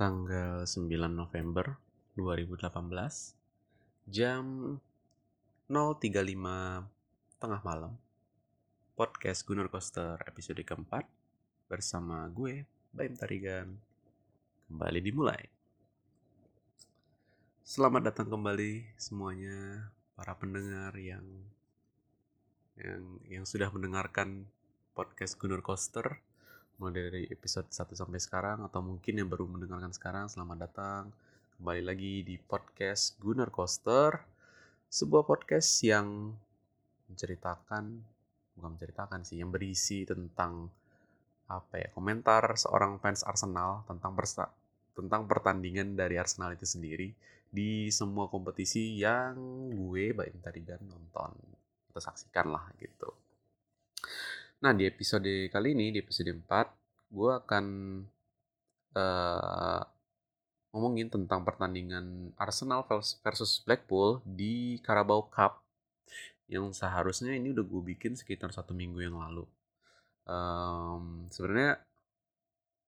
tanggal 9 November 2018 jam 0.35 tengah malam podcast Gunur Coaster episode keempat bersama gue Baim Tarigan. Kembali dimulai. Selamat datang kembali semuanya para pendengar yang yang yang sudah mendengarkan podcast Gunur Coaster mulai dari episode 1 sampai sekarang atau mungkin yang baru mendengarkan sekarang selamat datang kembali lagi di podcast Gunnar Coaster sebuah podcast yang menceritakan bukan menceritakan sih yang berisi tentang apa ya komentar seorang fans Arsenal tentang persa tentang pertandingan dari Arsenal itu sendiri di semua kompetisi yang gue Baim Tarigan nonton atau saksikan lah gitu. Nah, di episode kali ini, di episode 4, gue akan uh, ngomongin tentang pertandingan Arsenal versus Blackpool di Carabao Cup yang seharusnya ini udah gue bikin sekitar satu minggu yang lalu. Um, Sebenarnya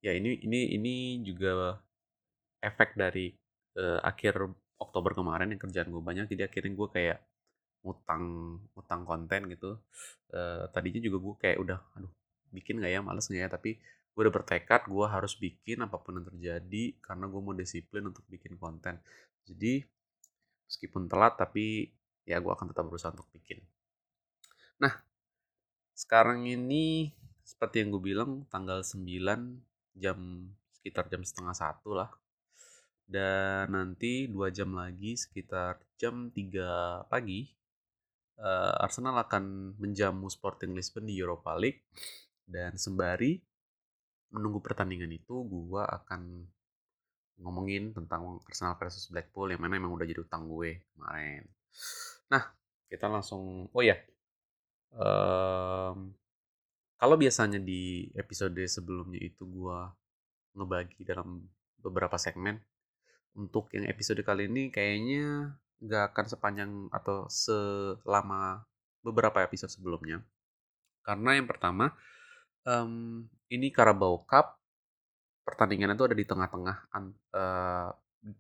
ya ini ini ini juga efek dari uh, akhir Oktober kemarin yang kerjaan gue banyak, jadi akhirnya gue kayak ngutang ngutang konten gitu. Uh, tadinya juga gue kayak udah aduh bikin nggak ya? Males nggak ya? Tapi gue udah bertekad gue harus bikin apa pun yang terjadi karena gue mau disiplin untuk bikin konten. Jadi meskipun telat tapi ya gue akan tetap berusaha untuk bikin. Nah sekarang ini seperti yang gue bilang tanggal 9 jam sekitar jam setengah satu lah. Dan nanti dua jam lagi sekitar jam 3 pagi uh, Arsenal akan menjamu Sporting Lisbon di Europa League dan sembari menunggu pertandingan itu gua akan ngomongin tentang Arsenal versus Blackpool yang mana emang udah jadi utang gue kemarin. Nah, kita langsung oh ya. Um, kalau biasanya di episode sebelumnya itu gua ngebagi dalam beberapa segmen untuk yang episode kali ini kayaknya nggak akan sepanjang atau selama beberapa episode sebelumnya. Karena yang pertama, um, ini Carabao Cup pertandingan itu ada di tengah-tengah uh,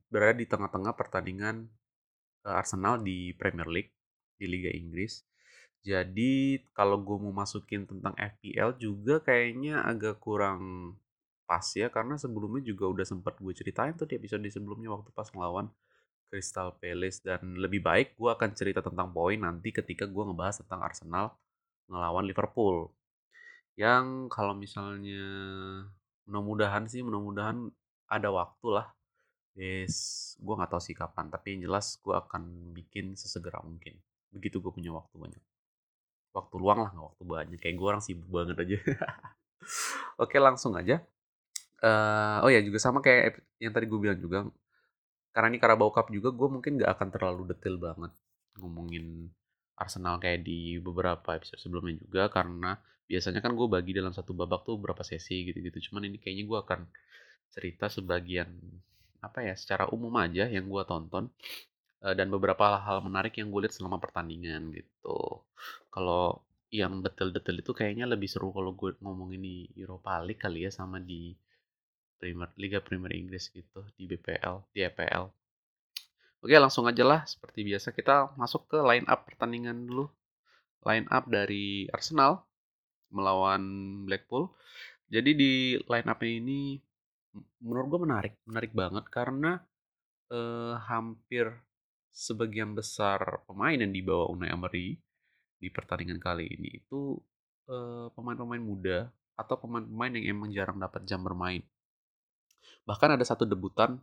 berada di tengah-tengah pertandingan uh, Arsenal di Premier League di Liga Inggris. Jadi kalau gue mau masukin tentang FPL juga kayaknya agak kurang pas ya karena sebelumnya juga udah sempat gue ceritain tuh di episode sebelumnya waktu pas ngelawan Crystal Palace dan lebih baik gue akan cerita tentang poin nanti ketika gue ngebahas tentang Arsenal ngelawan Liverpool. Yang kalau misalnya mudah-mudahan sih mudah-mudahan ada waktu lah yes gue nggak tahu sih kapan tapi yang jelas gue akan bikin sesegera mungkin. Begitu gue punya waktu banyak. Waktu luang lah nggak waktu banyak. Kayak gue orang sibuk banget aja. Oke langsung aja. Uh, oh ya juga sama kayak yang tadi gue bilang juga karena ini Carabao Cup juga gue mungkin gak akan terlalu detail banget ngomongin Arsenal kayak di beberapa episode sebelumnya juga karena biasanya kan gue bagi dalam satu babak tuh berapa sesi gitu-gitu. Cuman ini kayaknya gue akan cerita sebagian apa ya secara umum aja yang gue tonton eh, dan beberapa hal menarik yang gue lihat selama pertandingan gitu. Kalau yang detail-detail itu kayaknya lebih seru kalau gue ngomongin di Europa League kali ya sama di Premier Liga Premier Inggris gitu di BPL, di EPL. Oke, langsung aja lah seperti biasa kita masuk ke line up pertandingan dulu. Line up dari Arsenal melawan Blackpool. Jadi di line up ini menurut gue menarik, menarik banget karena eh, hampir sebagian besar pemain yang dibawa Unai Emery di pertandingan kali ini itu pemain pemain-pemain muda atau pemain-pemain yang emang jarang dapat jam bermain. Bahkan ada satu debutan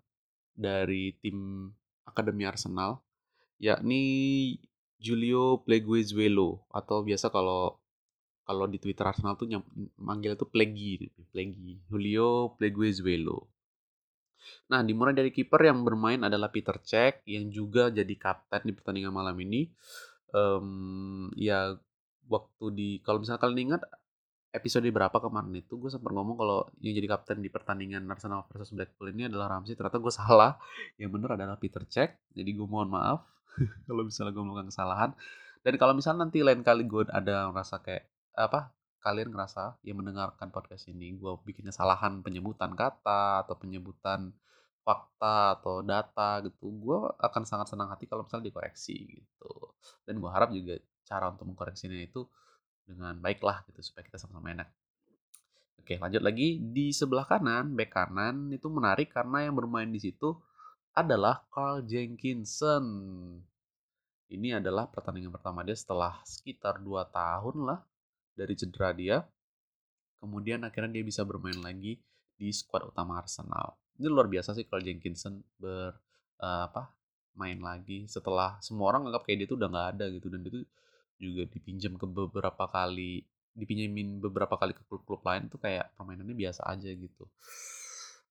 dari tim Akademi Arsenal, yakni Julio Pleguezuelo atau biasa kalau kalau di Twitter Arsenal tuh manggil itu Plegi, Plegi, Julio Pleguezuelo. Nah, dimulai dari kiper yang bermain adalah Peter Cech yang juga jadi kapten di pertandingan malam ini. Um, ya waktu di kalau misalnya kalian ingat episode berapa kemarin itu gue sempat ngomong kalau yang jadi kapten di pertandingan Arsenal versus Blackpool ini adalah Ramsey. Ternyata gue salah. Yang benar adalah Peter Cech. Jadi gue mohon maaf kalau misalnya gue melakukan kesalahan. Dan kalau misalnya nanti lain kali gue ada merasa kayak apa kalian ngerasa yang mendengarkan podcast ini gue bikin kesalahan penyebutan kata atau penyebutan fakta atau data gitu, gue akan sangat senang hati kalau misalnya dikoreksi gitu. Dan gue harap juga cara untuk mengkoreksinya itu dengan baiklah gitu supaya kita sama-sama enak. Oke, lanjut lagi di sebelah kanan, back kanan itu menarik karena yang bermain di situ adalah Carl Jenkinson. Ini adalah pertandingan pertama dia setelah sekitar 2 tahun lah dari cedera dia. Kemudian akhirnya dia bisa bermain lagi di squad utama Arsenal. Ini luar biasa sih kalau Jenkinson ber uh, apa main lagi setelah semua orang anggap kayak dia tuh udah nggak ada gitu dan itu juga dipinjam ke beberapa kali dipinjemin beberapa kali ke klub-klub lain tuh kayak permainannya biasa aja gitu.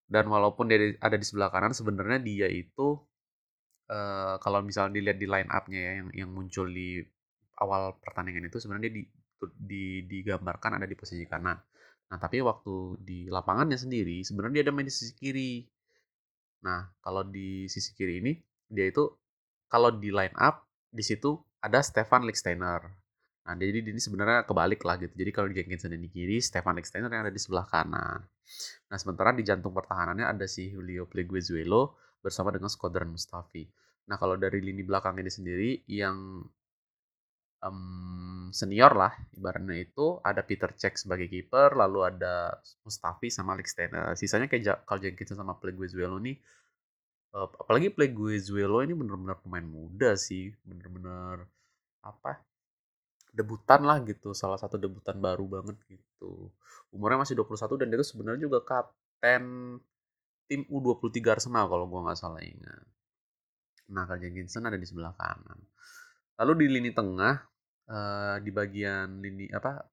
Dan walaupun dia ada di sebelah kanan sebenarnya dia itu uh, kalau misalnya dilihat di line up-nya ya yang yang muncul di awal pertandingan itu sebenarnya di, di digambarkan ada di posisi kanan. Nah, tapi waktu di lapangannya sendiri, sebenarnya dia ada main di sisi kiri. Nah, kalau di sisi kiri ini, dia itu kalau di line up, di situ ada Stefan Lichtsteiner. Nah, jadi ini sebenarnya kebalik lah gitu. Jadi kalau Jenkinson di kiri, Stefan Lichtsteiner yang ada di sebelah kanan. Nah, sementara di jantung pertahanannya ada si Julio Pleguezuelo bersama dengan Skodran Mustafi. Nah, kalau dari lini belakang ini sendiri, yang um, senior lah ibaratnya itu ada Peter Cech sebagai kiper lalu ada Mustafi sama Alex Steiner sisanya kayak Carl Jenkins sama Pleguezuelo nih uh, apalagi Pleguezuelo ini bener-bener pemain muda sih bener-bener apa debutan lah gitu salah satu debutan baru banget gitu. Umurnya masih 21 dan dia tuh sebenarnya juga kapten tim U23 Arsenal kalau gua nggak salah ingat. Nah Carl Jenkinson ada di sebelah kanan. Lalu di lini tengah uh, di bagian lini apa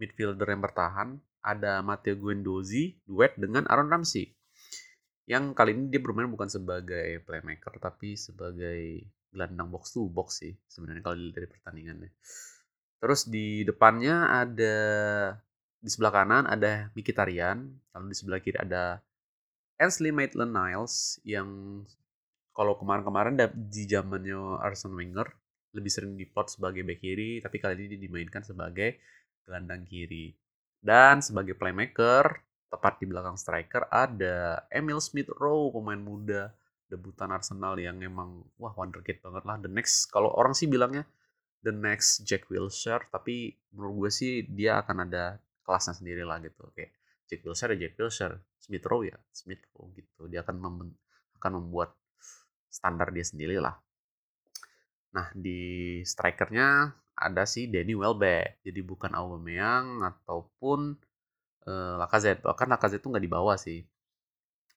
midfielder yang bertahan ada Matteo Guendouzi duet dengan Aaron Ramsey. Yang kali ini dia bermain bukan sebagai playmaker tapi sebagai gelandang box to box sih sebenarnya kalau dari pertandingannya. Terus di depannya ada di sebelah kanan ada Mkhitaryan, lalu di sebelah kiri ada Ainsley Maitland-Niles yang kalau kemarin-kemarin di zamannya Arsene Wenger lebih sering diplot sebagai back kiri, tapi kali ini dimainkan sebagai gelandang kiri. Dan sebagai playmaker, tepat di belakang striker ada Emil Smith Rowe, pemain muda debutan Arsenal yang emang wah wonderkid banget lah. The next kalau orang sih bilangnya the next Jack Wilshere, tapi menurut gue sih dia akan ada kelasnya sendiri lah gitu. Oke, Jack Wilshere Jack Wilshere, Smith Rowe ya Smith Rowe gitu. Dia akan mem akan membuat standar dia sendiri lah. Nah, di strikernya ada si Danny Welbeck. Jadi bukan Aubameyang ataupun uh, Lacazette. Bahkan Lacazette itu nggak dibawa sih.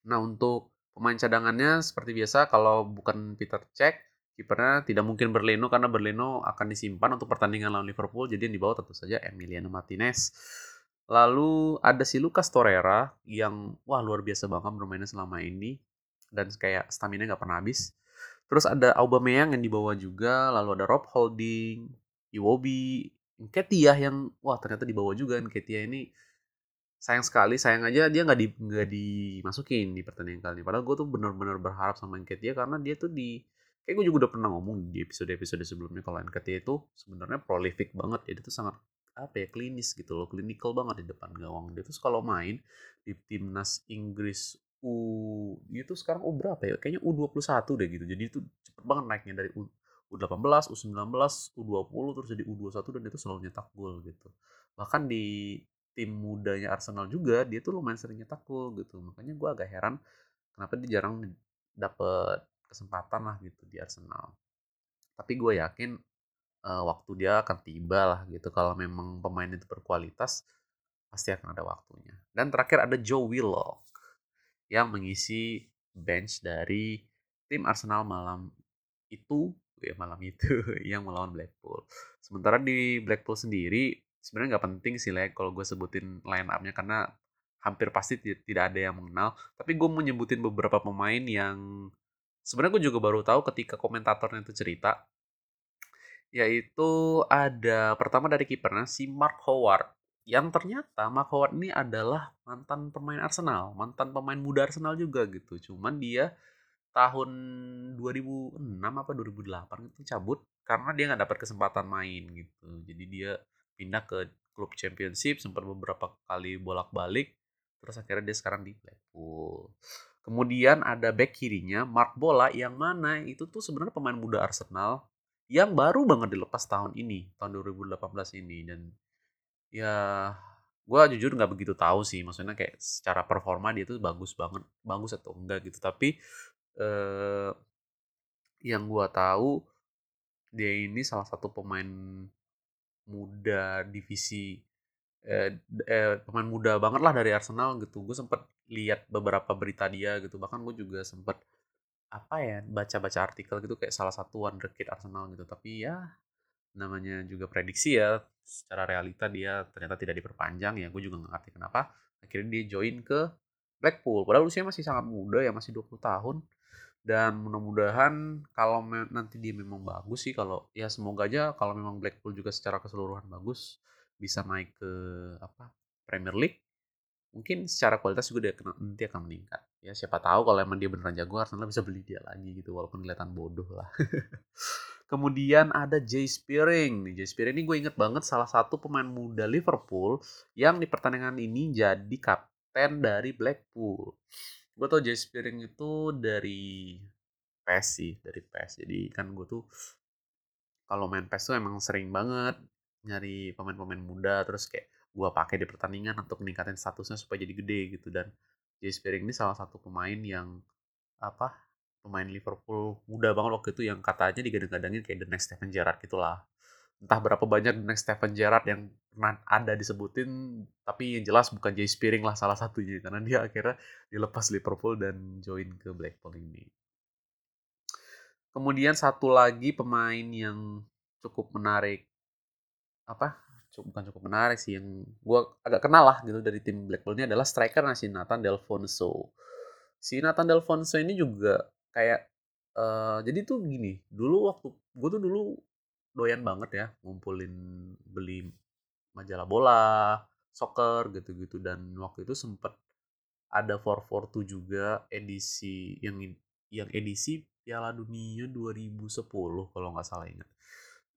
Nah, untuk pemain cadangannya seperti biasa kalau bukan Peter Cech, kipernya tidak mungkin Berlino karena Berlino akan disimpan untuk pertandingan lawan Liverpool. Jadi yang dibawa tentu saja Emiliano Martinez. Lalu ada si Lucas Torreira yang wah luar biasa banget bermainnya selama ini dan kayak stamina nggak pernah habis. Terus ada Aubameyang yang dibawa juga, lalu ada Rob Holding, Iwobi, Ketia yang wah ternyata dibawa juga Ketia ini sayang sekali sayang aja dia nggak di nggak dimasukin di pertandingan kali ini padahal gue tuh benar-benar berharap sama Ketia karena dia tuh di kayak gue juga udah pernah ngomong di episode-episode sebelumnya kalau Ketia itu sebenarnya prolific banget ya dia tuh sangat apa ya klinis gitu loh klinikal banget di depan gawang dia tuh kalau main di timnas Inggris U itu sekarang U berapa ya? Kayaknya U21 deh gitu. Jadi itu cepet banget naiknya dari U, U18, U19, U20 terus jadi U21 dan itu selalu nyetak gol gitu. Bahkan di tim mudanya Arsenal juga dia tuh lumayan sering nyetak gol gitu. Makanya gue agak heran kenapa dia jarang dapet kesempatan lah gitu di Arsenal. Tapi gue yakin uh, waktu dia akan tiba lah gitu kalau memang pemain itu berkualitas pasti akan ada waktunya. Dan terakhir ada Joe Willock yang mengisi bench dari tim Arsenal malam itu ya malam itu yang melawan Blackpool. Sementara di Blackpool sendiri sebenarnya nggak penting sih like kalau gue sebutin line up-nya karena hampir pasti tidak ada yang mengenal. Tapi gue mau nyebutin beberapa pemain yang sebenarnya gue juga baru tahu ketika komentatornya itu cerita. Yaitu ada pertama dari kipernya si Mark Howard yang ternyata Mark Howard ini adalah mantan pemain Arsenal, mantan pemain muda Arsenal juga gitu. Cuman dia tahun 2006 apa 2008 itu cabut karena dia nggak dapat kesempatan main gitu. Jadi dia pindah ke klub championship sempat beberapa kali bolak-balik terus akhirnya dia sekarang di Blackpool. Kemudian ada back kirinya Mark Bola yang mana itu tuh sebenarnya pemain muda Arsenal yang baru banget dilepas tahun ini, tahun 2018 ini dan ya gue jujur nggak begitu tahu sih maksudnya kayak secara performa dia tuh bagus banget bagus atau enggak gitu tapi eh, yang gue tahu dia ini salah satu pemain muda divisi eh, eh, pemain muda banget lah dari Arsenal gitu. Gue sempet lihat beberapa berita dia gitu. Bahkan gue juga sempet apa ya baca-baca artikel gitu kayak salah satu wonderkid Arsenal gitu. Tapi ya namanya juga prediksi ya secara realita dia ternyata tidak diperpanjang. Ya gue juga nggak ngerti kenapa. Akhirnya dia join ke Blackpool. Padahal usia masih sangat muda ya masih 20 tahun dan mudah-mudahan kalau nanti dia memang bagus sih kalau ya semoga aja kalau memang Blackpool juga secara keseluruhan bagus bisa naik ke apa Premier League mungkin secara kualitas juga dia nanti akan meningkat. Ya siapa tahu kalau emang dia beneran jago Arsenal bisa beli dia lagi gitu walaupun kelihatan bodoh lah. Kemudian ada Jay Spearing. Nih Jay Spearing ini gue inget banget salah satu pemain muda Liverpool yang di pertandingan ini jadi kapten dari Blackpool gue tau Jay Spearing itu dari PES sih dari PES. Jadi kan gue tuh kalau main PES tuh emang sering banget nyari pemain-pemain muda terus kayak gue pakai di pertandingan untuk meningkatin statusnya supaya jadi gede gitu. Dan Jay Spearing ini salah satu pemain yang apa pemain Liverpool muda banget waktu itu yang katanya digadang-gadangin kayak the next Steven Gerrard gitulah entah berapa banyak next Steven Gerrard yang pernah ada disebutin tapi yang jelas bukan Jay Spearing lah salah satunya karena dia akhirnya dilepas Liverpool dan join ke Blackpool ini. Kemudian satu lagi pemain yang cukup menarik apa? Cukup, bukan cukup menarik sih yang gue agak kenal lah gitu dari tim Blackpool ini adalah striker si Nathan Delfonso si Nathan Delfonso ini juga kayak uh, jadi tuh gini dulu waktu gue tuh dulu doyan banget ya ngumpulin beli majalah bola, soccer gitu-gitu dan waktu itu sempet ada 442 juga edisi yang yang edisi Piala Dunia 2010 kalau nggak salah ingat.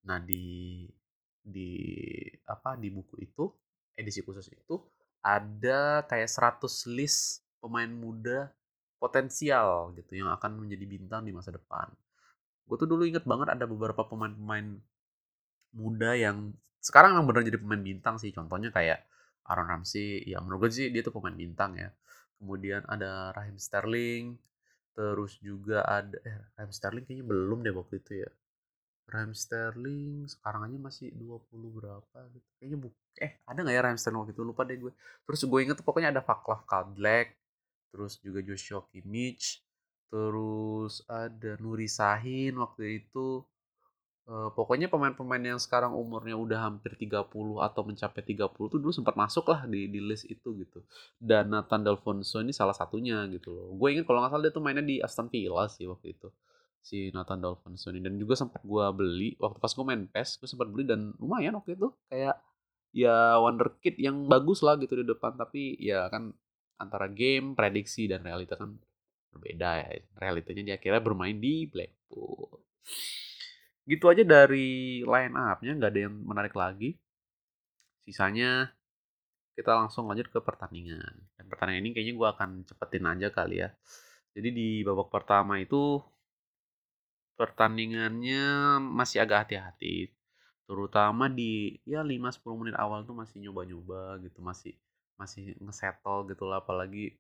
Nah di di apa di buku itu edisi khusus itu ada kayak 100 list pemain muda potensial gitu yang akan menjadi bintang di masa depan. Gue tuh dulu inget banget ada beberapa pemain-pemain muda yang sekarang memang benar jadi pemain bintang sih. Contohnya kayak Aaron Ramsey ya menurut gue sih dia tuh pemain bintang ya. Kemudian ada Raheem Sterling terus juga ada eh Raheem Sterling kayaknya belum deh waktu itu ya. Raheem Sterling sekarang aja masih 20 berapa gitu. Kayaknya bu eh ada nggak ya Raheem Sterling waktu itu? Lupa deh gue. Terus gue inget tuh pokoknya ada Vaclav Kadlec terus juga Joshua Kimmich terus ada Nuri Sahin waktu itu Uh, pokoknya pemain-pemain yang sekarang umurnya udah hampir 30 atau mencapai 30 tuh dulu sempat masuk lah di, di list itu gitu. Dan Nathan Delfonso ini salah satunya gitu loh. Gue ingat kalau nggak salah dia tuh mainnya di Aston Villa sih waktu itu. Si Nathan Delfonso ini. Dan juga sempat gue beli, waktu pas gue main PES, gue sempat beli dan lumayan waktu itu. Kayak ya wonderkid yang bagus lah gitu di depan. Tapi ya kan antara game, prediksi, dan realita kan berbeda ya. Realitanya dia akhirnya bermain di Blackpool. Gitu aja dari line up-nya nggak ada yang menarik lagi. Sisanya kita langsung lanjut ke pertandingan. Dan pertandingan ini kayaknya gue akan cepetin aja kali ya. Jadi di babak pertama itu pertandingannya masih agak hati-hati. Terutama di ya 5-10 menit awal tuh masih nyoba-nyoba gitu masih masih ngesettle gitu lah apalagi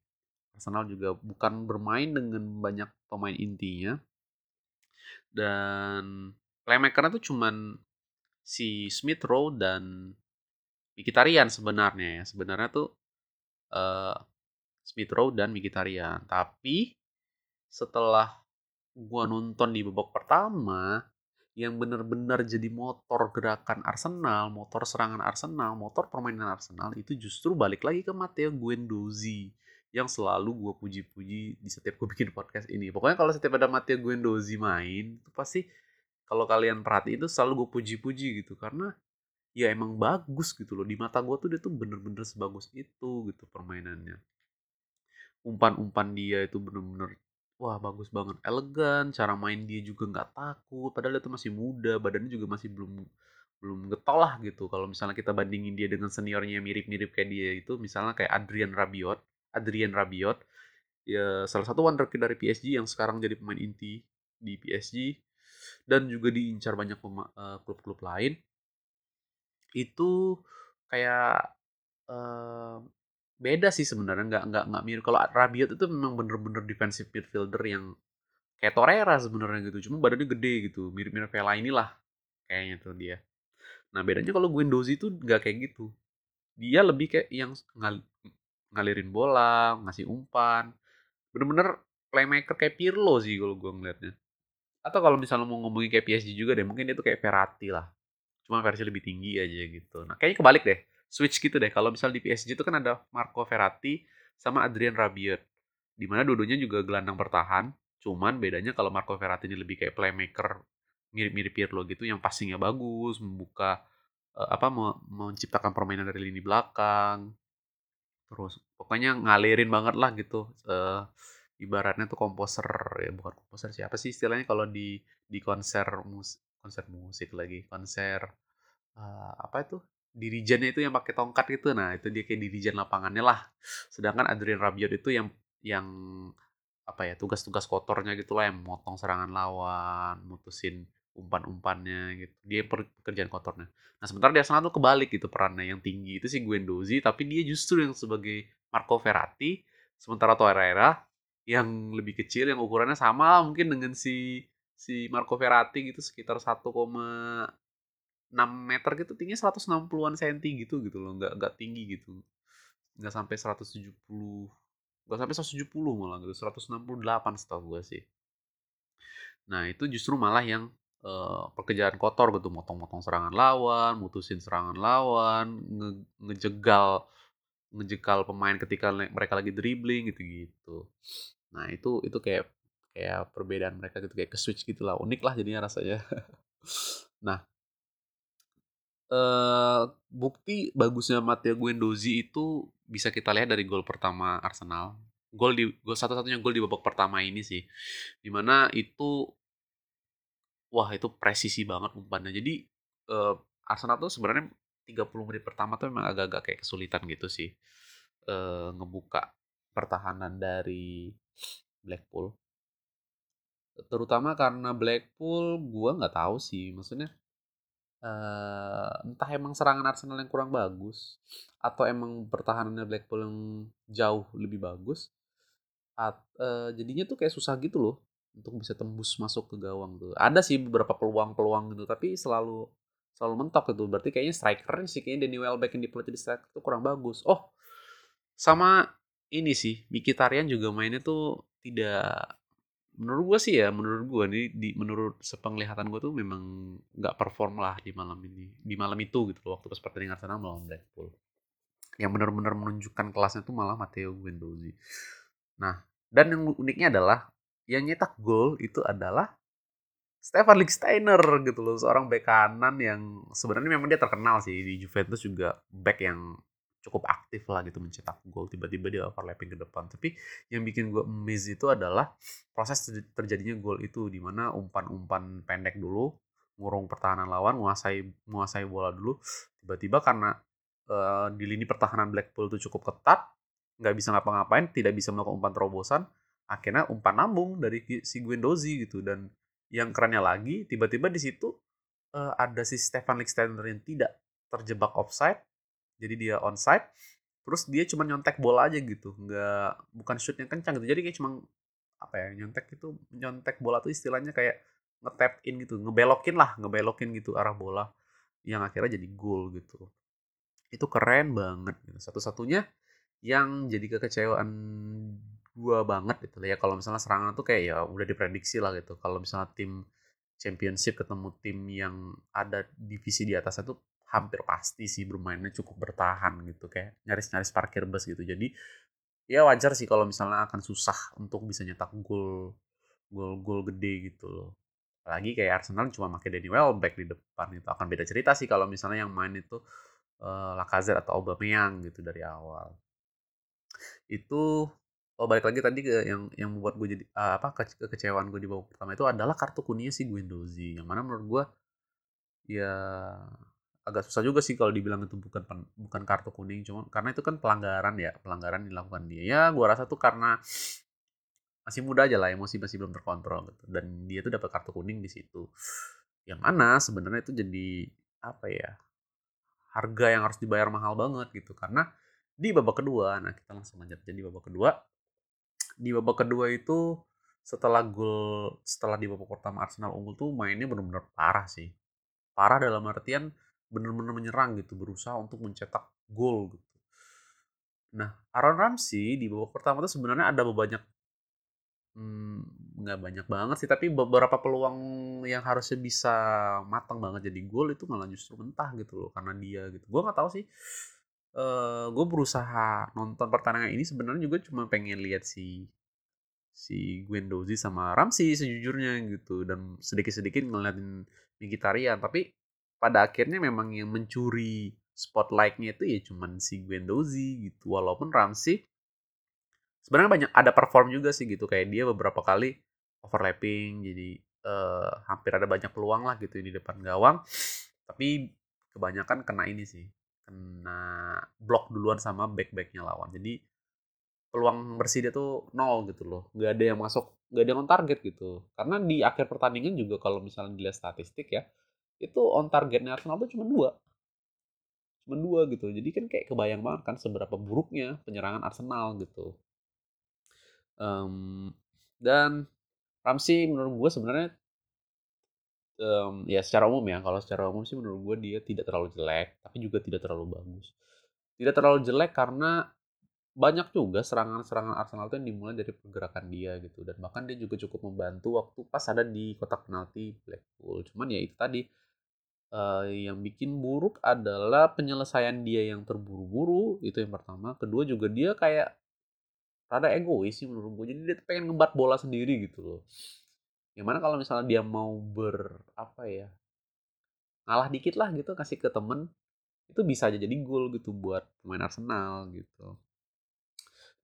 Arsenal juga bukan bermain dengan banyak pemain intinya dan playmaker tuh cuman si Smith Rowe dan Mkhitaryan sebenarnya ya. Sebenarnya tuh uh, Smith Rowe dan Mkhitaryan. Tapi setelah gua nonton di babak pertama yang benar-benar jadi motor gerakan Arsenal, motor serangan Arsenal, motor permainan Arsenal itu justru balik lagi ke Matteo Guendouzi yang selalu gue puji-puji di setiap gue bikin podcast ini. Pokoknya kalau setiap ada Matteo Guendouzi main, itu pasti kalau kalian perhati itu selalu gue puji-puji gitu. Karena ya emang bagus gitu loh. Di mata gue tuh dia tuh bener-bener sebagus itu gitu permainannya. Umpan-umpan dia itu bener-bener wah bagus banget. Elegan cara main dia juga nggak takut. Padahal dia tuh masih muda badannya juga masih belum belum getol lah gitu. Kalau misalnya kita bandingin dia dengan seniornya mirip-mirip kayak dia itu misalnya kayak Adrian Rabiot Adrian Rabiot. Ya salah satu wonderkid dari PSG yang sekarang jadi pemain inti di PSG dan juga diincar banyak uh, klub-klub lain. Itu kayak uh, beda sih sebenarnya. Nggak nggak nggak mirip. Kalau Rabiot itu memang bener-bener defensive midfielder yang kayak Torreira sebenarnya gitu. Cuma badannya gede gitu. Mirip-mirip Vela inilah kayaknya tuh dia. Nah bedanya kalau Guendouzi itu nggak kayak gitu. Dia lebih kayak yang ngalirin bola ngasih umpan. Bener-bener playmaker kayak Pirlo sih kalau gue ngeliatnya. Atau kalau misalnya mau ngomongin kayak PSG juga deh mungkin dia tuh kayak Verratti lah. Cuma versi lebih tinggi aja gitu. Nah kayaknya kebalik deh switch gitu deh. Kalau misal di PSG itu kan ada Marco Verratti sama Adrian Rabiot di mana dua-duanya juga gelandang bertahan. Cuman bedanya kalau Marco Verratti ini lebih kayak playmaker mirip-mirip Pirlo gitu yang passingnya bagus membuka uh, apa menciptakan permainan dari lini belakang terus pokoknya ngalirin banget lah gitu uh, ibaratnya tuh komposer ya bukan komposer siapa sih istilahnya kalau di di konser mus konser musik lagi konser uh, apa itu dirijennya itu yang pakai tongkat gitu. Nah itu dia kayak dirijen lapangannya lah. Sedangkan Adrian Rabiot itu yang yang apa ya tugas-tugas kotornya gitu lah yang motong serangan lawan mutusin umpan-umpannya gitu. Dia pekerjaan kotornya. Nah, sementara di Arsenal tuh kebalik gitu perannya. Yang tinggi itu si Guendouzi, tapi dia justru yang sebagai Marco Verratti, sementara Torreira yang lebih kecil yang ukurannya sama mungkin dengan si si Marco Verratti gitu sekitar 1,6 meter gitu. Tingginya 160-an senti gitu gitu loh. Nggak nggak tinggi gitu. Nggak sampai 170 nggak sampai 170 malah gitu. 168 setahu gue sih. Nah itu justru malah yang uh, pekerjaan kotor gitu motong-motong serangan lawan mutusin serangan lawan nge ngejegal ngejegal pemain ketika mereka lagi dribbling gitu-gitu. Nah itu itu kayak kayak perbedaan mereka gitu kayak ke switch gitu lah unik lah jadinya rasanya. Nah uh, bukti bagusnya Matteo Guendouzi itu bisa kita lihat dari gol pertama Arsenal. Gol di gol satu-satunya gol di babak pertama ini sih. Di mana itu wah itu presisi banget umpannya. Jadi uh, Arsenal tuh sebenarnya 30 menit pertama tuh memang agak-agak kayak kesulitan gitu sih uh, ngebuka pertahanan dari Blackpool. Terutama karena Blackpool gua nggak tahu sih maksudnya uh, entah emang serangan Arsenal yang kurang bagus atau emang pertahanannya Blackpool yang jauh lebih bagus. At, uh, jadinya tuh kayak susah gitu loh untuk bisa tembus masuk ke gawang tuh. Ada sih beberapa peluang-peluang gitu, tapi selalu selalu mentok gitu. Berarti kayaknya striker sih kayaknya Danny Welbeck yang dipelatih di striker itu kurang bagus. Oh, sama ini sih Mkhitaryan juga mainnya tuh tidak menurut gue sih ya menurut gue nih di menurut sepenglihatan gue tuh memang nggak perform lah di malam ini di malam itu gitu loh waktu pas pertandingan sana melawan Blackpool yang benar-benar menunjukkan kelasnya tuh malah Matteo Guendouzi nah dan yang uniknya adalah yang nyetak gol itu adalah Stefan Lichtsteiner gitu loh seorang bek kanan yang sebenarnya memang dia terkenal sih di Juventus juga back yang cukup aktif lah gitu mencetak gol. Tiba-tiba dia overlapping ke depan. Tapi yang bikin gue miss itu adalah proses terjadinya gol itu di mana umpan-umpan pendek dulu ngurung pertahanan lawan menguasai menguasai bola dulu. Tiba-tiba karena uh, di lini pertahanan Blackpool itu cukup ketat nggak bisa ngapa-ngapain tidak bisa melakukan umpan terobosan akhirnya umpan lambung dari si Guendouzi gitu. Dan yang kerennya lagi tiba-tiba di situ uh, ada si Stefan Lichtsteiner yang tidak terjebak offside. Jadi dia onside. Terus dia cuma nyontek bola aja gitu. Nggak bukan shoot yang kencang gitu. Jadi kayak cuma apa ya nyontek itu nyontek bola tuh istilahnya kayak ngetap in gitu. Ngebelokin lah ngebelokin gitu arah bola. Yang akhirnya jadi gol gitu. Itu keren banget gitu. satu-satunya yang jadi kekecewaan gua banget gitu ya. Kalau misalnya serangan tuh kayak ya udah diprediksi lah gitu. Kalau misalnya tim championship ketemu tim yang ada divisi di atasnya tuh hampir pasti sih bermainnya cukup bertahan gitu kayak nyaris-nyaris parkir bus gitu. Jadi ya wajar sih kalau misalnya akan susah untuk bisa nyetak gol gol-gol gede gitu loh. Lagi kayak Arsenal cuma pakai Danny Welbeck di depan itu akan beda cerita sih kalau misalnya yang main itu uh, Lacazette atau Aubameyang gitu dari awal. Itu oh balik lagi tadi ke yang yang membuat gue jadi uh, apa ke kekecewaan gue di babak pertama itu adalah kartu kuningnya si Guendouzi yang mana menurut gue ya agak susah juga sih kalau dibilang itu bukan bukan kartu kuning cuma karena itu kan pelanggaran ya pelanggaran dilakukan dia. Ya gue rasa tuh karena masih muda aja lah emosi masih belum terkontrol gitu dan dia tuh dapat kartu kuning di situ. Yang mana sebenarnya itu jadi apa ya harga yang harus dibayar mahal banget gitu karena di babak kedua nah kita langsung lanjut jadi babak kedua di babak kedua itu setelah gol setelah di babak pertama Arsenal unggul tuh mainnya benar-benar parah sih. Parah dalam artian benar-benar menyerang gitu berusaha untuk mencetak gol gitu. Nah Aaron Ramsey di babak pertama tuh sebenarnya ada banyak hmm, nggak banyak banget sih tapi beberapa peluang yang harusnya bisa matang banget jadi gol itu malah justru mentah gitu loh karena dia gitu. Gue nggak tahu sih uh, gue berusaha nonton pertandingan ini sebenarnya juga cuma pengen lihat si si Guendouzi sama Ramsey sejujurnya gitu dan sedikit-sedikit ngeliatin Mkhitaryan. Tapi pada akhirnya memang yang mencuri spotlightnya itu ya cuman si Guendouzi gitu. Walaupun Ramsey sebenarnya banyak ada perform juga sih gitu. Kayak dia beberapa kali overlapping jadi uh, hampir ada banyak peluang lah gitu di depan gawang. Tapi kebanyakan kena ini sih kena blok duluan sama back-backnya lawan. Jadi peluang bersih dia tuh nol gitu loh. Nggak ada yang masuk nggak ada yang on target gitu. Karena di akhir pertandingan juga kalau misalnya dilihat statistik ya itu on targetnya Arsenal tuh cuma dua. Cuma dua gitu. Jadi kan kayak kebayang banget kan seberapa buruknya penyerangan Arsenal gitu. Um, dan Ramsey menurut gue sebenarnya um, ya secara umum ya kalau secara umum sih menurut gue dia tidak terlalu jelek tapi juga tidak terlalu bagus. Tidak terlalu jelek karena banyak juga serangan-serangan Arsenal itu yang dimulai dari pergerakan dia gitu dan bahkan dia juga cukup membantu waktu pas ada di kotak penalti Blackpool. Cuman ya itu tadi uh, yang bikin buruk adalah penyelesaian dia yang terburu-buru itu yang pertama. Kedua juga dia kayak rada egois sih menurut gue jadi dia pengen ngebat bola sendiri gitu loh yang mana kalau misalnya dia mau ber apa ya ngalah dikit lah gitu kasih ke temen itu bisa aja jadi gol gitu buat pemain Arsenal gitu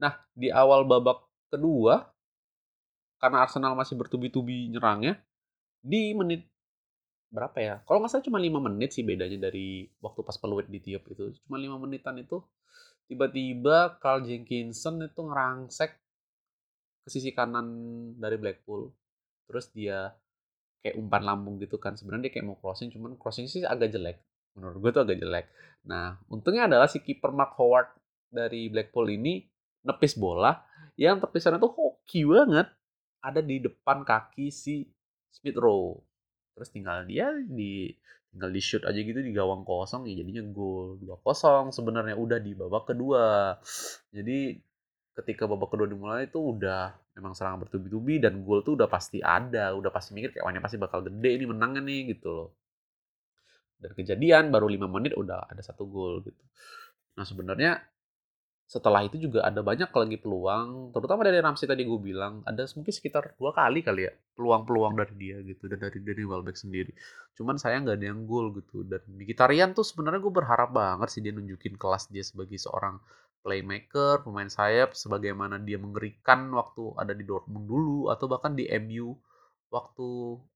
Nah, di awal babak kedua, karena Arsenal masih bertubi-tubi nyerangnya, di menit berapa ya? Kalau nggak salah cuma lima menit sih bedanya dari waktu pas peluit di tiup itu. Cuma lima menitan itu tiba-tiba Carl Jenkinson itu ngerangsek ke sisi kanan dari Blackpool. Terus dia kayak umpan lambung gitu kan. Sebenarnya dia kayak mau crossing, cuman crossing sih agak jelek. Menurut gue tuh agak jelek. Nah, untungnya adalah si kiper Mark Howard dari Blackpool ini nepis bola yang tepisannya tuh hoki banget ada di depan kaki si Smith Rowe terus tinggal dia di tinggal di shoot aja gitu di gawang kosong ya jadinya gol dua kosong sebenarnya udah di babak kedua jadi ketika babak kedua dimulai itu udah memang serangan bertubi-tubi dan gol tuh udah pasti ada udah pasti mikir kayak wahnya pasti bakal gede ini menangnya nih gitu loh dan kejadian baru lima menit udah ada satu gol gitu nah sebenarnya setelah itu juga ada banyak lagi peluang, terutama dari Ramsey tadi gue bilang, ada mungkin sekitar dua kali kali ya peluang-peluang dari dia gitu dan dari dari Welbeck sendiri. Cuman saya nggak ada yang gol gitu dan Mkhitaryan tuh sebenarnya gue berharap banget sih dia nunjukin kelas dia sebagai seorang playmaker, pemain sayap, sebagaimana dia mengerikan waktu ada di Dortmund dulu atau bahkan di MU waktu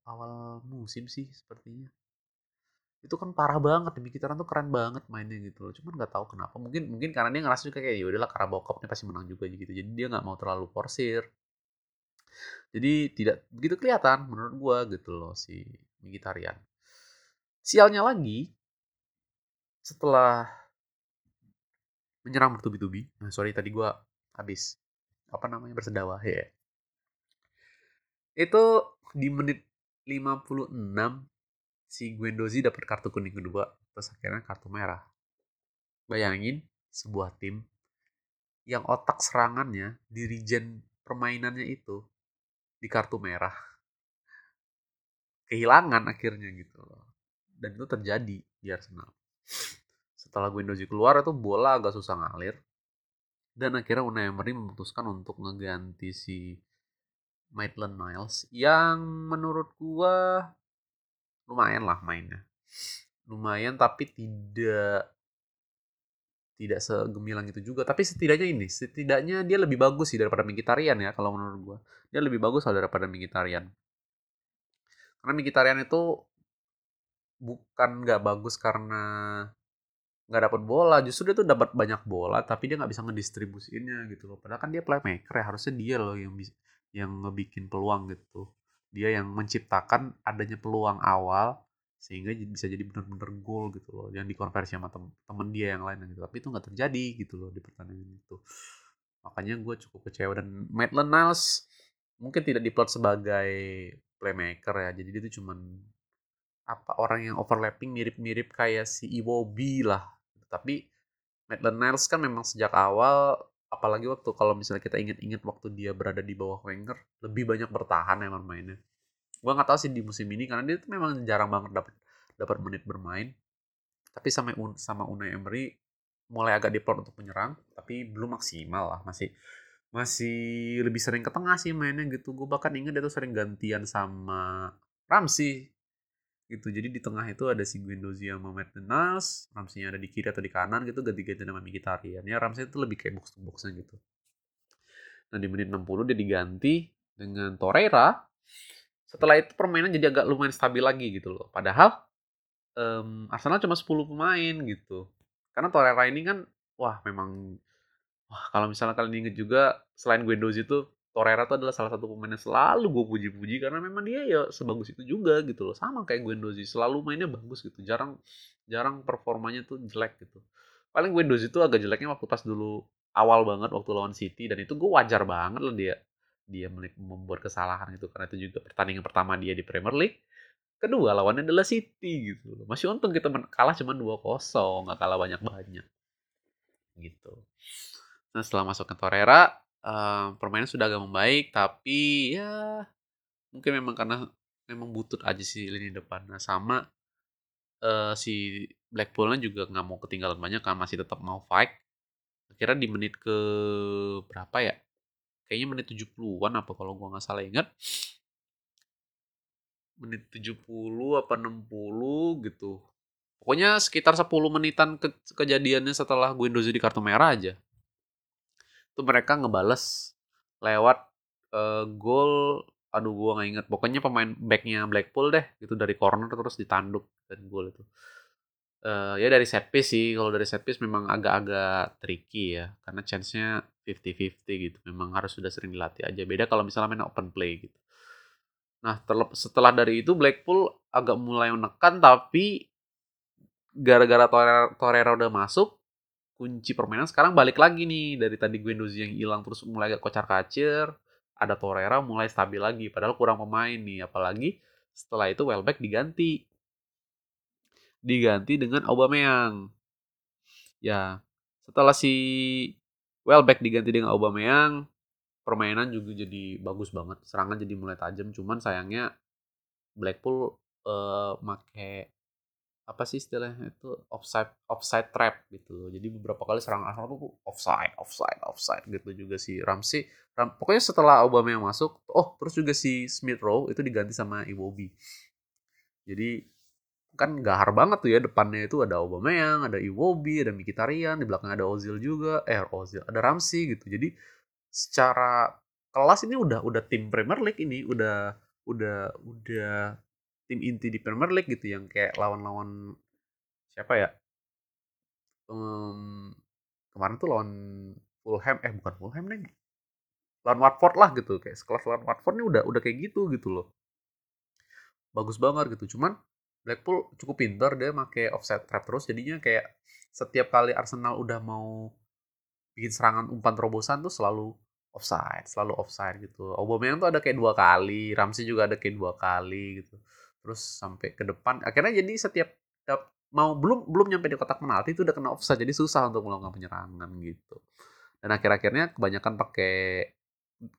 awal musim sih sepertinya. Itu kan parah banget demi kita tuh keren banget mainnya gitu loh. Cuman nggak tahu kenapa. Mungkin mungkin karena dia ngerasa juga kayak ya udahlah Carabao Cup pasti menang juga gitu. Jadi dia nggak mau terlalu porsir jadi tidak begitu kelihatan menurut gua gitu loh si Mkhitaryan sialnya lagi setelah menyerang bertubi-tubi. Nah sorry tadi gua habis apa namanya bersedawa ya. Itu di menit 56 si Guendouzi dapat kartu kuning kedua terus akhirnya kartu merah. Bayangin sebuah tim yang otak serangannya dirijen permainannya itu di kartu merah. Kehilangan akhirnya gitu loh. Dan itu terjadi di Arsenal setelah Guendouzi keluar itu bola agak susah ngalir. Dan akhirnya Unai Emery memutuskan untuk ngeganti si Maitland Niles yang menurut gua lumayan lah mainnya. Lumayan tapi tidak tidak segemilang itu juga. Tapi setidaknya ini setidaknya dia lebih bagus sih daripada Mkhitaryan ya kalau menurut gue dia lebih bagus daripada Mkhitaryan. Karena Mkhitaryan itu bukan nggak bagus karena nggak dapat bola. Justru dia tuh dapat banyak bola tapi dia nggak bisa ngedistribusiinnya gitu loh. Padahal kan dia playmaker ya harusnya dia loh yang yang ngebikin peluang gitu. Dia yang menciptakan adanya peluang awal sehingga bisa jadi benar-benar gol gitu loh yang dikonversi sama tem temen dia yang lain gitu. Tapi itu nggak terjadi gitu loh di pertandingan itu. Makanya gue cukup kecewa. Dan Maitland Niles mungkin tidak diplot sebagai playmaker ya. Jadi dia itu cuman apa orang yang overlapping mirip-mirip kayak si Iwobi lah tapi Maitland Niles kan memang sejak awal apalagi waktu kalau misalnya kita ingat-ingat waktu dia berada di bawah Wenger lebih banyak bertahan emang mainnya. Gue nggak tahu sih di musim ini karena dia tuh memang jarang banget dapat dapat menit bermain. Tapi sama sama Unai Emery mulai agak diplot untuk menyerang tapi belum maksimal lah masih masih lebih sering ke tengah sih mainnya gitu. Gue bahkan ingat dia tuh sering gantian sama Ramsey gitu. Jadi di tengah itu ada si Guendouzi sama Matt Niles Ramsey ada di kiri atau di kanan gitu ganti-ganti nama Mkhitaryan ya Ramsey itu lebih kayak box to boxnya gitu. Nah di menit 60 dia diganti dengan Torreira. Setelah itu permainan jadi agak lumayan stabil lagi gitu loh. Padahal um, Arsenal cuma 10 pemain gitu. Karena Torreira ini kan wah memang wah kalau misalnya kalian inget juga selain Guendouzi itu Torreira tuh adalah salah satu pemain yang selalu gue puji-puji karena memang dia ya sebagus itu juga gitu loh. Sama kayak Guendouzi selalu mainnya bagus gitu. Jarang jarang performanya tuh jelek gitu. Paling Guendouzi itu agak jeleknya waktu pas dulu awal banget waktu lawan City dan itu gue wajar banget loh dia dia membuat kesalahan itu karena itu juga pertandingan pertama dia di Premier League. Kedua lawannya adalah City gitu loh. Masih untung kita kalah cuma 2-0 nggak kalah banyak-banyak. Gitu. Nah setelah masuk ke Torreira permainan sudah agak membaik tapi ya mungkin memang karena memang butut aja sih lini depan. Nah sama uh, si Blackpoolnya juga nggak mau ketinggalan banyak kan masih tetap mau fight. Akhirnya di menit ke berapa ya? Kayaknya menit 70-an apa kalau gua nggak salah ingat. Menit 70 apa 60 gitu. Pokoknya sekitar 10 menitan ke kejadiannya setelah Guendouzi di kartu merah aja itu mereka ngebales lewat uh, gol aduh gua nggak inget pokoknya pemain backnya Blackpool deh itu dari corner terus ditanduk dan gol itu. Uh, ya dari set piece sih. Kalau dari set piece memang agak-agak tricky ya karena chance-nya 50-50 gitu. Memang harus sudah sering dilatih aja. Beda kalau misalnya main open play gitu. Nah setelah dari itu Blackpool agak mulai menekan tapi gara-gara Torreira udah masuk kunci permainan. Sekarang balik lagi nih dari tadi Guendouzi yang hilang terus mulai agak kocar kacir. Ada Torreira mulai stabil lagi padahal kurang pemain nih. Apalagi setelah itu Welbeck diganti. Diganti dengan Aubameyang. Ya setelah si Welbeck diganti dengan Aubameyang permainan juga jadi bagus banget. Serangan jadi mulai tajam cuman sayangnya Blackpool uh, make apa sih istilahnya itu offside offside trap gitu loh. Jadi beberapa kali serang Arsenal tuh offside, offside, offside gitu juga si Ramsey. Ram, pokoknya setelah Obama yang masuk, oh terus juga si Smith Rowe itu diganti sama Iwobi. Jadi kan gahar banget tuh ya depannya itu ada Obama yang, ada Iwobi, ada Mkhitaryan, di belakang ada Ozil juga, eh Ozil, ada Ramsey gitu. Jadi secara kelas ini udah udah tim Premier League ini udah udah udah tim inti di Premier League gitu yang kayak lawan-lawan siapa ya? Um, kemarin tuh lawan Fulham eh bukan Fulham nih. Lawan Watford lah gitu kayak sekelas lawan Watford nih udah udah kayak gitu gitu loh. Bagus banget gitu. Cuman Blackpool cukup pintar dia make offset trap terus jadinya kayak setiap kali Arsenal udah mau bikin serangan umpan terobosan tuh selalu offside, selalu offside gitu. Aubameyang tuh ada kayak dua kali, Ramsey juga ada kayak dua kali gitu terus sampai ke depan akhirnya jadi setiap mau belum belum nyampe di kotak penalti itu udah kena offside jadi susah untuk melakukan penyerangan gitu. Dan akhir-akhirnya kebanyakan pakai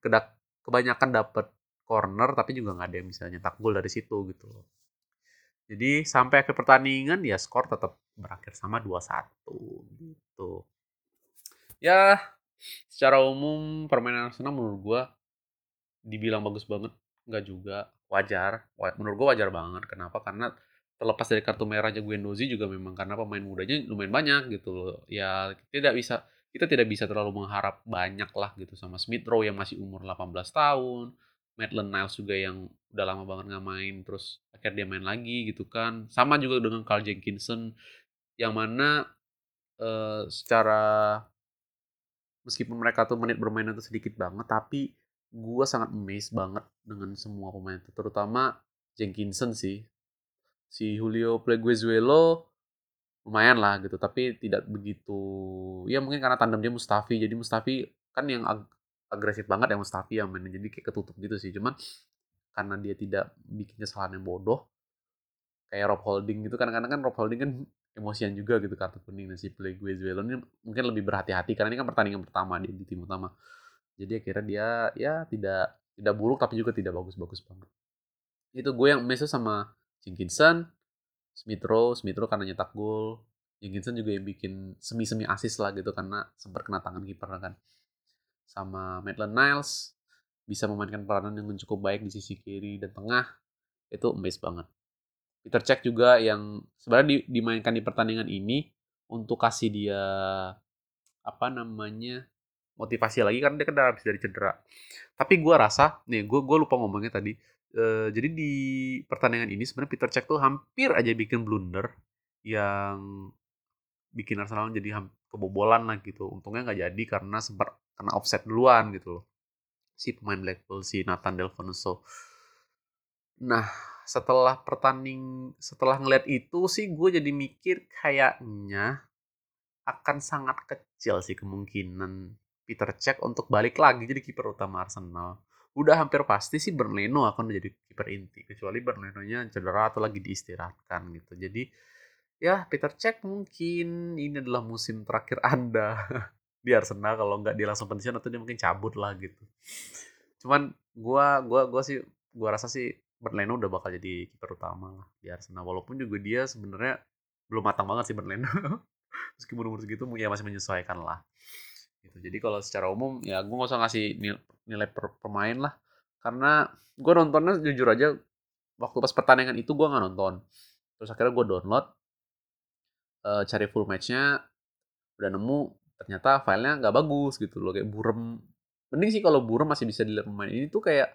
kedak kebanyakan dapat corner tapi juga nggak ada yang bisa nyetak gol dari situ gitu jadi sampai akhir pertandingan ya skor tetap berakhir sama 2-1 gitu. Ya secara umum permainan Arsenal menurut gua dibilang bagus banget nggak juga. Wajar. Menurut gue wajar banget. Kenapa? Karena terlepas dari kartu merah aja Guendouzi juga memang karena pemain mudanya lumayan banyak gitu loh. Ya tidak bisa kita tidak bisa terlalu mengharap banyak lah gitu sama Smith Rowe yang masih umur 18 tahun Maitland Niles juga yang udah lama banget nggak main terus akhirnya dia main lagi gitu kan. Sama juga dengan Carl Jenkinson yang mana uh, secara meskipun mereka tuh menit bermain itu sedikit banget tapi gue sangat amazed banget dengan semua pemain itu, terutama Jenkinson sih. Si Julio Pleguezuelo lumayan lah gitu, tapi tidak begitu ya mungkin karena tandem dia Mustafi. Jadi Mustafi kan yang ag agresif banget ya Mustafi yang mainnya jadi kayak ketutup gitu sih. Cuman karena dia tidak bikin kesalahan yang bodoh kayak Rob Holding gitu kan kadang kan Rob Holding kan emosian juga gitu kartu kuning dan si Pleguezuelo ini mungkin lebih berhati-hati karena ini kan pertandingan pertama di, di tim utama jadi akhirnya dia ya tidak tidak buruk tapi juga tidak bagus-bagus banget. Itu gue yang meso sama Jenkinson Smith Rowe Smith Rowe karena nyetak gol. Jenkinson juga yang bikin semi-semi asis lah gitu karena sempat kena tangan kiper kan. Sama Maitland Niles bisa memainkan peranan yang cukup baik di sisi kiri dan tengah itu amazed banget. Peter Cech juga yang sebenarnya dimainkan di pertandingan ini untuk kasih dia apa namanya motivasi lagi karena dia kan habis dari cedera. Tapi gue rasa nih gue gue lupa ngomongnya tadi. Uh, jadi di pertandingan ini sebenarnya Peter Cech tuh hampir aja bikin blunder yang bikin Arsenal jadi kebobolan lah gitu. Untungnya nggak jadi karena sempat kena offset duluan gitu loh. Si pemain Blackpool si Nathan Delfenoso. Nah, setelah pertanding setelah ngeliat itu sih gue jadi mikir kayaknya akan sangat kecil sih kemungkinan Peter Cech untuk balik lagi jadi kiper utama Arsenal. Udah hampir pasti sih Bernardo akan menjadi kiper inti kecuali Bernardo-nya cedera atau lagi diistirahatkan gitu. Jadi ya Peter Cech mungkin ini adalah musim terakhir Anda di Arsenal kalau nggak dia langsung pensiun atau dia mungkin cabut lah gitu. Cuman gua gua gua sih gua rasa sih Bernardo udah bakal jadi kiper utama lah di Arsenal walaupun juga dia sebenarnya belum matang banget sih Bernardo. Meskipun umur segitu ya masih menyesuaikan lah gitu. Jadi kalau secara umum ya gue gak usah ngasih nilai per pemain lah. Karena gue nontonnya jujur aja waktu pas pertandingan itu gue nggak nonton. Terus akhirnya gue download uh, cari full matchnya udah nemu ternyata filenya nggak bagus gitu loh kayak burem. Mending sih kalau burem masih bisa dilihat pemain. Ini tuh kayak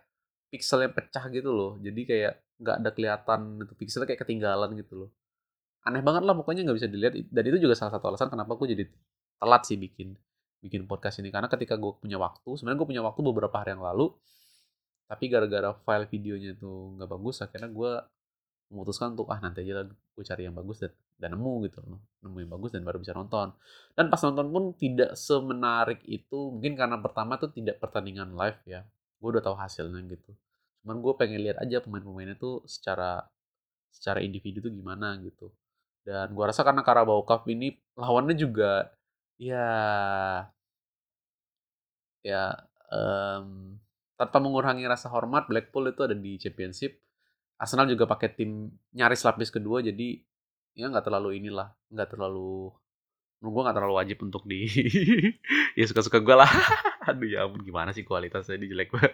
pixelnya pecah gitu loh. Jadi kayak nggak ada kelihatan itu pixelnya kayak ketinggalan gitu loh. Aneh banget lah pokoknya nggak bisa dilihat. Dan itu juga salah satu alasan kenapa gue jadi telat sih bikin bikin podcast ini. Karena ketika gue punya waktu sebenarnya gue punya waktu beberapa hari yang lalu tapi gara-gara file videonya itu nggak bagus akhirnya gue memutuskan untuk ah nanti aja gue cari yang bagus dan, dan nemu gitu loh. Nemu yang bagus dan baru bisa nonton. Dan pas nonton pun tidak semenarik itu mungkin karena pertama tuh tidak pertandingan live ya. Gue udah tahu hasilnya gitu. Cuman gue pengen lihat aja pemain-pemainnya tuh secara secara individu tuh gimana gitu. Dan gue rasa karena Carabao Cup ini lawannya juga ya ya um, tanpa mengurangi rasa hormat Blackpool itu ada di Championship. Arsenal juga pakai tim nyaris lapis kedua jadi ya nggak terlalu inilah nggak terlalu gue nggak terlalu wajib untuk di ya suka-suka gue lah. Aduh ya ampun gimana sih kualitasnya di jelek banget.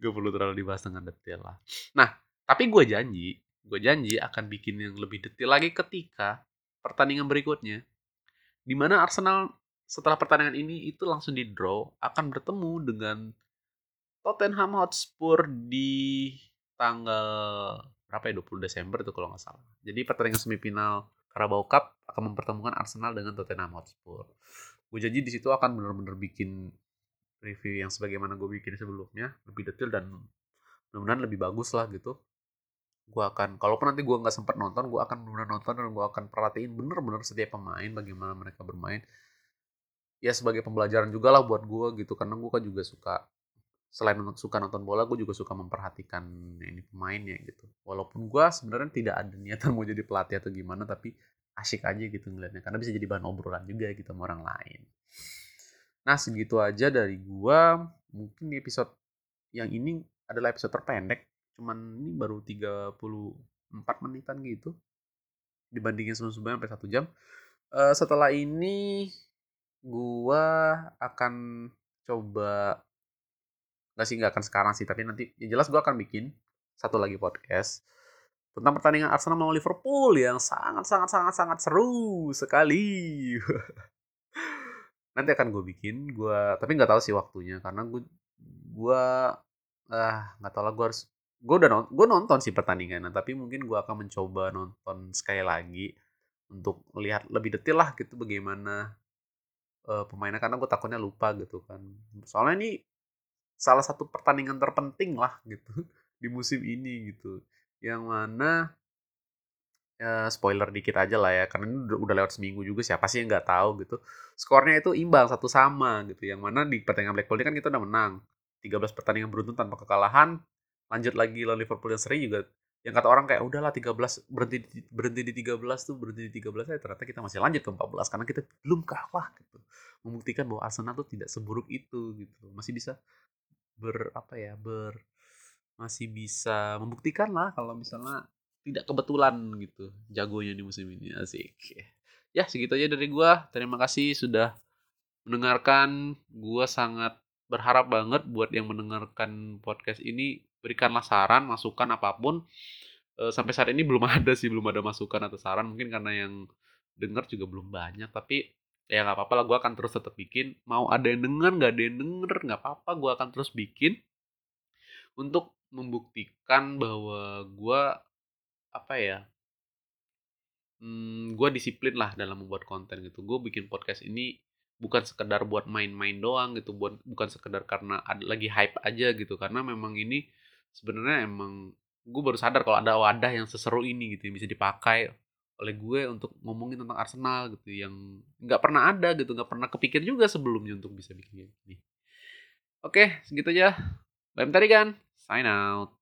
Gue perlu terlalu dibahas dengan detail lah. Nah tapi gue janji gue janji akan bikin yang lebih detail lagi ketika pertandingan berikutnya di mana Arsenal setelah pertandingan ini itu langsung di draw akan bertemu dengan Tottenham Hotspur di tanggal berapa ya 20 Desember itu kalau nggak salah. Jadi pertandingan semifinal Carabao Cup akan mempertemukan Arsenal dengan Tottenham Hotspur. Gue janji di situ akan benar-benar bikin review yang sebagaimana gue bikin sebelumnya lebih detail dan mudah-mudahan lebih bagus lah gitu gue akan kalaupun nanti gue nggak sempat nonton gue akan benar nonton dan gue akan perhatiin bener-bener setiap pemain bagaimana mereka bermain. Ya sebagai pembelajaran juga lah buat gue gitu karena gue kan juga suka selain suka nonton bola gue juga suka memperhatikan ini pemainnya gitu. Walaupun gue sebenarnya tidak ada niatan mau jadi pelatih atau gimana tapi asik aja gitu ngeliatnya karena bisa jadi bahan obrolan juga gitu sama orang lain. Nah segitu aja dari gue mungkin di episode yang ini adalah episode terpendek cuman ini baru 34 menitan gitu. Dibandingin sebelum-sebelumnya sampai satu jam. Uh, setelah ini gua akan coba nggak sih nggak akan sekarang sih tapi nanti ya jelas gua akan bikin satu lagi podcast tentang pertandingan Arsenal melawan Liverpool yang sangat sangat sangat sangat seru sekali. Nanti akan gue bikin gue tapi nggak tahu sih waktunya karena gue gue ah nggak tahu lah gue harus gue udah nonton, gue nonton sih pertandingan tapi mungkin gue akan mencoba nonton sekali lagi untuk melihat lebih detail lah gitu bagaimana uh, pemainnya karena gue takutnya lupa gitu kan. Soalnya ini salah satu pertandingan terpenting lah gitu di musim ini gitu. Yang mana ya spoiler dikit aja lah ya karena ini udah, udah lewat seminggu juga siapa sih yang nggak tahu gitu. Skornya itu imbang satu sama gitu. Yang mana di pertandingan Blackpool ini kan kita udah menang. 13 pertandingan beruntun tanpa kekalahan lanjut lagi lawan Liverpool yang seri juga yang kata orang kayak udahlah 13 berhenti di, berhenti di 13 tuh berhenti di 13 ya ternyata kita masih lanjut ke 14 karena kita belum kalah gitu. Membuktikan bahwa Arsenal tuh tidak seburuk itu gitu. Masih bisa ber apa ya ber masih bisa membuktikan lah kalau misalnya tidak kebetulan gitu jagonya di musim ini. Asik. Ya segitu aja dari gua. Terima kasih sudah mendengarkan. Gua sangat berharap banget buat yang mendengarkan podcast ini berikanlah saran masukan apa pun sampai saat ini belum ada sih belum ada masukan atau saran mungkin karena yang dengar juga belum banyak tapi ya nggak apa-apa lah gue akan terus tetap bikin. Mau ada yang denger nggak ada yang denger nggak apa-apa gue akan terus bikin untuk membuktikan bahwa gue apa ya hmm, gue disiplin lah dalam membuat konten gitu. Gue bikin podcast ini bukan sekedar buat main-main doang gitu buat bukan sekedar karena ada lagi hype aja gitu karena memang ini sebenarnya emang gue baru sadar kalau ada wadah yang seseru ini gitu yang bisa dipakai oleh gue untuk ngomongin tentang Arsenal gitu yang nggak pernah ada gitu nggak pernah kepikir juga sebelumnya untuk bisa bikin ini oke segitu aja. Bye tadi kan sign out